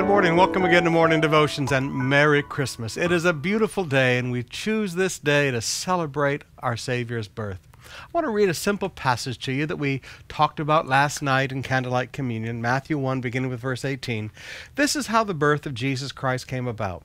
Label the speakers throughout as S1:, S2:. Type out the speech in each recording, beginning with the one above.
S1: Good morning. Welcome again to Morning Devotions and Merry Christmas. It is a beautiful day, and we choose this day to celebrate our Savior's birth. I want to read a simple passage to you that we talked about last night in Candlelight Communion, Matthew 1, beginning with verse 18. This is how the birth of Jesus Christ came about.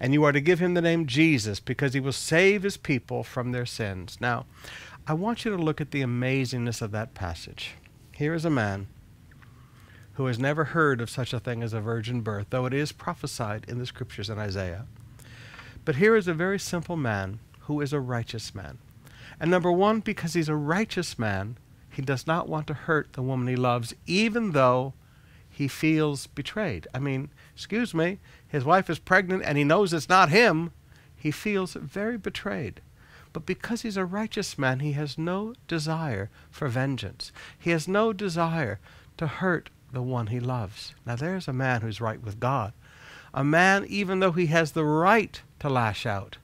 S1: and you are to give him the name Jesus, because he will save his people from their sins. Now, I want you to look at the amazingness of that passage. Here is a man who has never heard of such a thing as a virgin birth, though it is prophesied in the scriptures in Isaiah. But here is a very simple man who is a righteous man. And number one, because he's a righteous man, he does not want to hurt the woman he loves, even though he feels betrayed. I mean, excuse me, his wife is pregnant and he knows it's not him. He feels very betrayed. But because he's a righteous man, he has no desire for vengeance. He has no desire to hurt the one he loves. Now, there's a man who's right with God. A man, even though he has the right to lash out,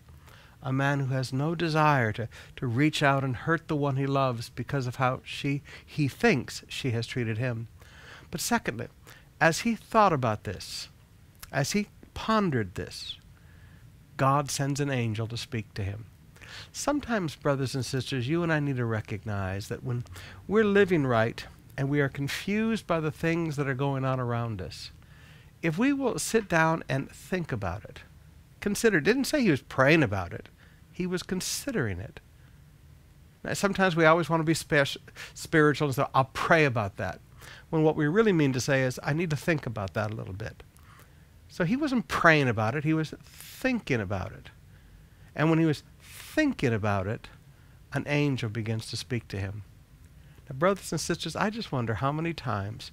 S1: a man who has no desire to, to reach out and hurt the one he loves because of how she he thinks she has treated him. But secondly, as he thought about this, as he pondered this, God sends an angel to speak to him. Sometimes, brothers and sisters, you and I need to recognize that when we're living right and we are confused by the things that are going on around us, if we will sit down and think about it, consider, didn't say he was praying about it, he was considering it. Now, sometimes we always want to be spiritual and say, I'll pray about that. When what we really mean to say is, I need to think about that a little bit. So he wasn't praying about it, he was thinking about it. And when he was thinking about it, an angel begins to speak to him. Now, brothers and sisters, I just wonder how many times,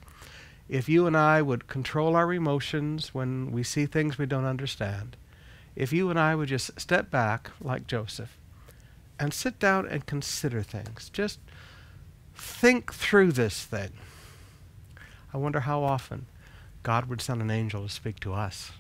S1: if you and I would control our emotions when we see things we don't understand, if you and I would just step back like Joseph and sit down and consider things, just think through this thing, I wonder how often God would send an angel to speak to us.